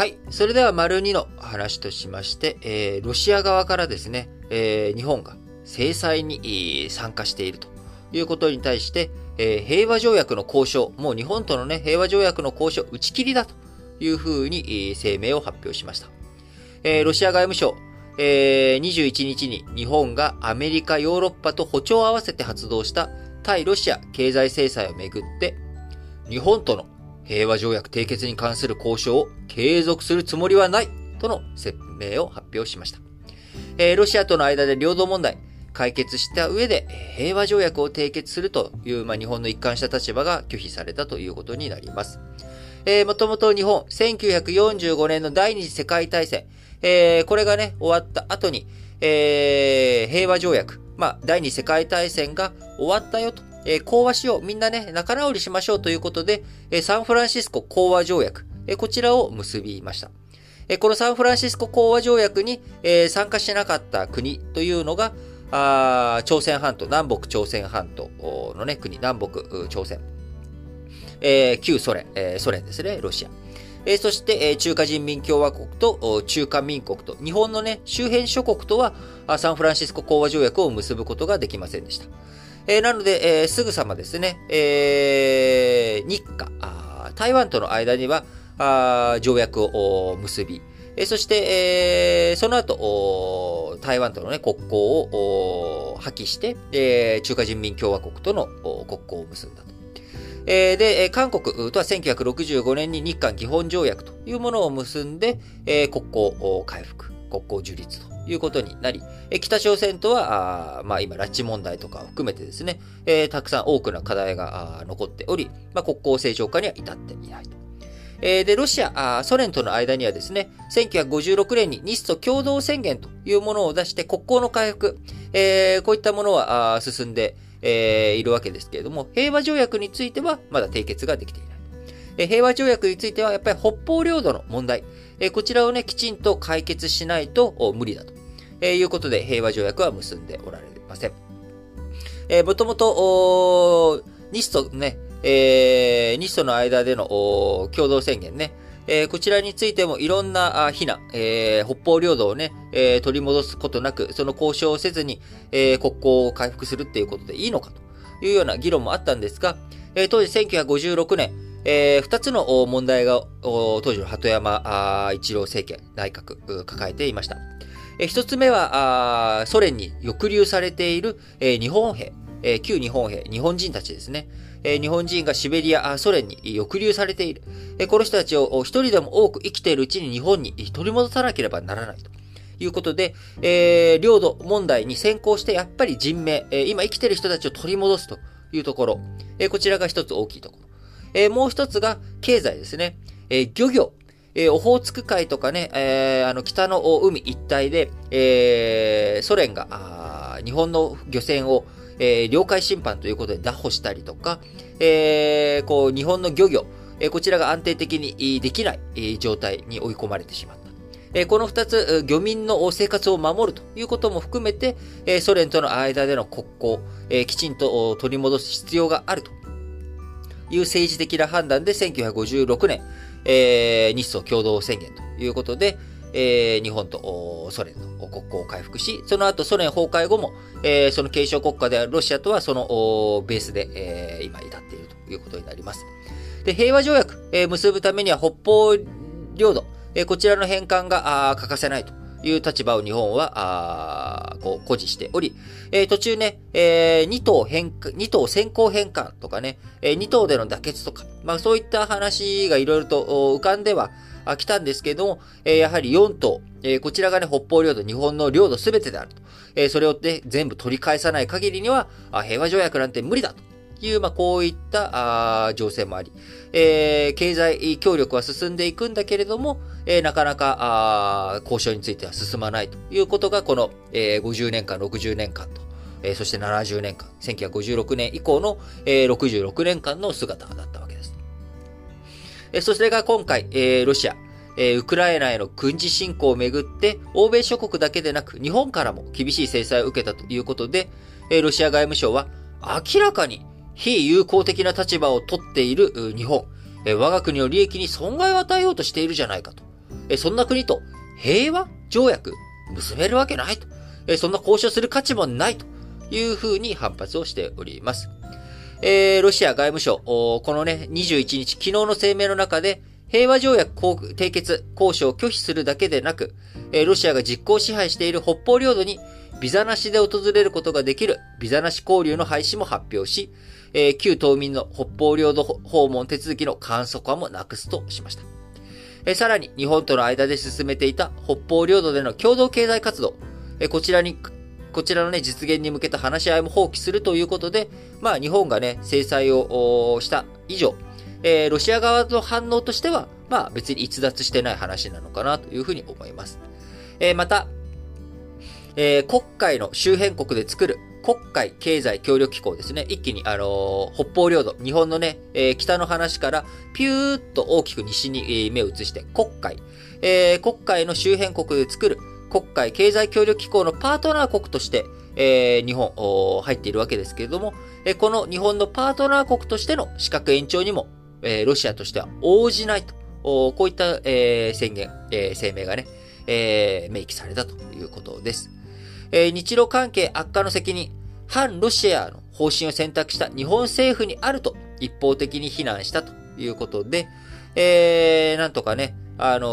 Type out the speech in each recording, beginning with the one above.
はい。それでは、丸2の話としまして、えー、ロシア側からですね、えー、日本が制裁に参加しているということに対して、えー、平和条約の交渉、もう日本とのね、平和条約の交渉打ち切りだというふうに声明を発表しました。えー、ロシア外務省、えー、21日に日本がアメリカ、ヨーロッパと歩調を合わせて発動した対ロシア経済制裁をめぐって、日本との平和条約締結に関する交渉を継続するつもりはないとの声明を発表しました。えー、ロシアとの間で領土問題、解決した上で平和条約を締結するという、まあ、日本の一貫した立場が拒否されたということになります。えー、もともと日本、1945年の第二次世界大戦、えー、これがね、終わった後に、えー、平和条約、まあ、第二次世界大戦が終わったよと、えー、講和しよう、みんなね、仲直りしましょうということで、えー、サンフランシスコ講和条約、えー、こちらを結びました。えー、このサンフランシスコ講和条約に、えー、参加しなかった国というのが、あ朝鮮半島、南北朝鮮半島のね、国、南北朝鮮。えー、旧ソ連、えー、ソ連ですね、ロシア。えー、そして、えー、中華人民共和国と中華民国と、日本のね、周辺諸国とは、サンフランシスコ講和条約を結ぶことができませんでした。えー、なので、えー、すぐさまですね、えー、日華台湾との間には、あ条約を結び、えー、そして、えー、その後、台湾との、ね、国交を破棄して、えー、中華人民共和国との国交を結んだと。えー、で、韓国とは1965年に日韓基本条約というものを結んで、えー、国交を回復、国交樹立ということになり、北朝鮮とは、まあ今、拉致問題とかを含めてですね、えー、たくさん多くの課題が残っており、まあ、国交正常化には至っていないと。で、ロシア、ソ連との間にはですね、1956年に日ソ共同宣言というものを出して国交の回復、えー、こういったものは進んで、えー、いるわけですけれども、平和条約についてはまだ締結ができていない。平和条約についてはやっぱり北方領土の問題、え、こちらをね、きちんと解決しないと無理だと、え、いうことで平和条約は結んでおられません。えー、もともと、日ソね、えー、日ソの間での共同宣言ね、えー、こちらについてもいろんな非難、えー、北方領土をね、えー、取り戻すことなく、その交渉をせずに、えー、国交を回復するっていうことでいいのかというような議論もあったんですが、えー、当時1956年、えー、二つの問題が、当時の鳩山一郎政権、内閣、抱えていました。えー、一つ目は、ソ連に抑留されている、えー、日本兵、えー、旧日本兵、日本人たちですね。えー、日本人がシベリア、ソ連に抑留されている。えー、この人たちを一人でも多く生きているうちに日本に取り戻さなければならないと。いうことで、えー、領土問題に先行してやっぱり人命、えー、今生きている人たちを取り戻すというところ、えー、こちらが一つ大きいところ。えー、もう一つが経済ですね。えー、漁業。えー、オホーツク海とかね、えー、あの北の海一帯で、えー、ソ連が日本の漁船をえー、領海侵犯ということで拿捕したりとか、えー、こう、日本の漁業、えー、こちらが安定的にできない、えー、状態に追い込まれてしまった。えー、この二つ、漁民の生活を守るということも含めて、えー、ソ連との間での国交、えー、きちんと取り戻す必要があるという政治的な判断で1956年、えー、日ソ共同宣言ということで、えー、日本とソ連の国交を回復し、その後ソ連崩壊後も、えー、その継承国家であるロシアとはそのベースで、えー、今至っているということになります。で、平和条約、えー、結ぶためには北方領土、えー、こちらの返還が欠かせないという立場を日本は、あこう、誇示しており、えー、途中ね、えー、2島返、2島先行返還とかね、えー、2島での妥結とか、まあそういった話がいろいろと浮かんでは、来たんですけども、えー、やはり4島、えー、こちらがね、北方領土、日本の領土すべてであると。えー、それをね、全部取り返さない限りには、平和条約なんて無理だと。いう、まあ、こういった、あ情勢もあり、えー、経済協力は進んでいくんだけれども、えー、なかなか、あ交渉については進まないということが、この、えー、50年間、60年間と、えー、そして70年間、1956年以降の、えー、66年間の姿だったわけです。えそれが今回、えロシア、えウクライナへの軍事侵攻をめぐって、欧米諸国だけでなく、日本からも厳しい制裁を受けたということで、えロシア外務省は、明らかに非友好的な立場を取っている日本、我が国の利益に損害を与えようとしているじゃないかとそんな国と平和条約結べるわけないと。そんな交渉する価値もないというふうに反発をしております。えー、ロシア外務省、このね、21日、昨日の声明の中で、平和条約締結交渉を拒否するだけでなく、えー、ロシアが実効支配している北方領土にビザなしで訪れることができるビザなし交流の廃止も発表し、えー、旧島民の北方領土訪問手続きの簡素化もなくすとしました。えー、さらに、日本との間で進めていた北方領土での共同経済活動、えー、こちらに、こちらのね、実現に向けた話し合いも放棄するということで、まあ、日本がね、制裁をした以上、えー、ロシア側の反応としては、まあ別に逸脱してない話なのかなというふうに思います。えー、また、えー、国会の周辺国で作る国会経済協力機構ですね。一気に、あのー、北方領土、日本のね、えー、北の話からピューッと大きく西に目を移して国会、えー、国会の周辺国で作る国会経済協力機構のパートナー国として、えー、日本入っているわけですけれども、えー、この日本のパートナー国としての資格延長にも、えー、ロシアとしては応じないと、こういった、えー、宣言、えー、声明がね、えー、明記されたということです。えー、日露関係悪化の責任、反ロシアの方針を選択した日本政府にあると一方的に非難したということで、えー、なんとかね、あの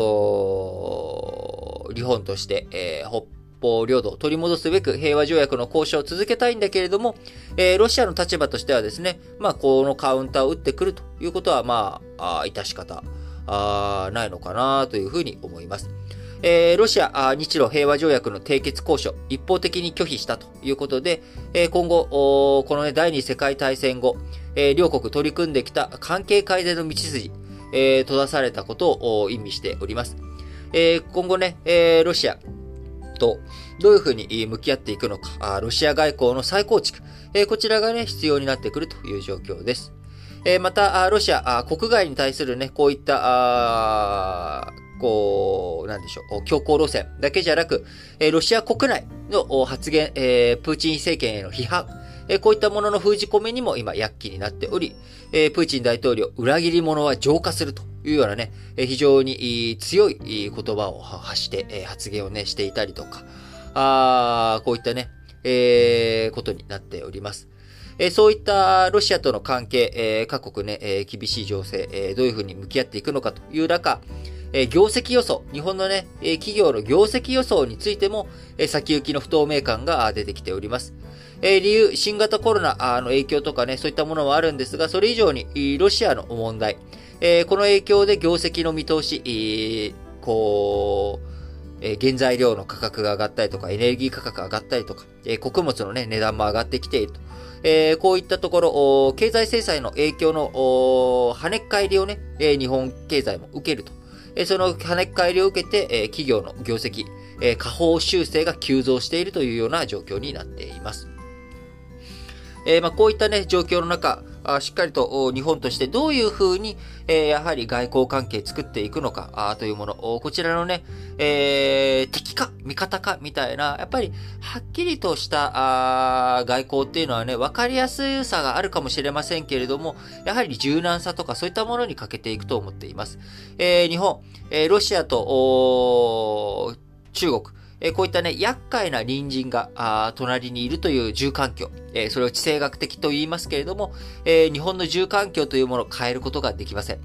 ー、日本として、えー、北方領土を取り戻すべく平和条約の交渉を続けたいんだけれども、えー、ロシアの立場としてはですね、まあ、このカウンターを打ってくるということは、まあ、あ致し方ないのかなというふうに思います。えー、ロシア、日露平和条約の締結交渉、一方的に拒否したということで、えー、今後、この、ね、第二次世界大戦後、えー、両国取り組んできた関係改善の道筋、え、閉ざされたことを意味しております。え、今後ね、え、ロシアとどういうふうに向き合っていくのか、ロシア外交の再構築、え、こちらがね、必要になってくるという状況です。え、また、ロシア、国外に対するね、こういった、こう、なんでしょう、強硬路線だけじゃなく、ロシア国内の発言、プーチン政権への批判、こういったものの封じ込めにも今躍起になっており、プーチン大統領、裏切り者は浄化するというようなね、非常に強い言葉を発して、発言をね、していたりとか、あこういったね、えー、ことになっております。えそういったロシアとの関係、え各国ね、え厳しい情勢、えどういうふうに向き合っていくのかという中、え業績予想、日本のね、え企業の業績予想についても、え先行きの不透明感が出てきております。え理由、新型コロナの影響とかね、そういったものもあるんですが、それ以上にロシアの問題、えこの影響で業績の見通し、えこう、え原材料の価格が上がったりとか、エネルギー価格が上がったりとか、え穀物のね、値段も上がってきていると。えー、こういったところ、経済制裁の影響の跳ね返りをね、えー、日本経済も受けると。え、その跳ね返りを受けて、え、企業の業績、え、下方修正が急増しているというような状況になっています。え、まあ、こういったね、状況の中、あしっかりと日本としてどういうふうに、え、やはり外交関係作っていくのかあというもの、こちらのね、えー、敵か味方かみたいな、やっぱりはっきりとしたあ外交っていうのはね、わかりやすさがあるかもしれませんけれども、やはり柔軟さとかそういったものに欠けていくと思っています。えー、日本、えー、ロシアと中国、えこういったね、厄介な隣人が、あ隣にいるという住環境、えそれを地政学的と言いますけれども、え日本の住環境というものを変えることができません。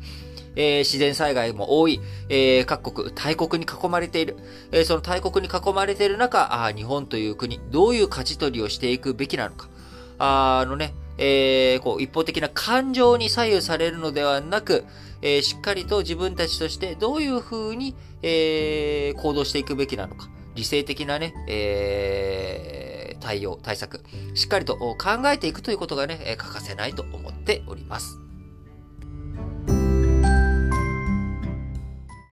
えー、自然災害も多い、えー、各国、大国に囲まれている、えー、その大国に囲まれている中、あ日本という国、どういう舵取りをしていくべきなのか、あのね、えー、こう一方的な感情に左右されるのではなく、えー、しっかりと自分たちとしてどういうふうに、えー、行動していくべきなのか、理性的なね、えー、対応、対策、しっかりと考えていくということがね、欠かせないと思っております。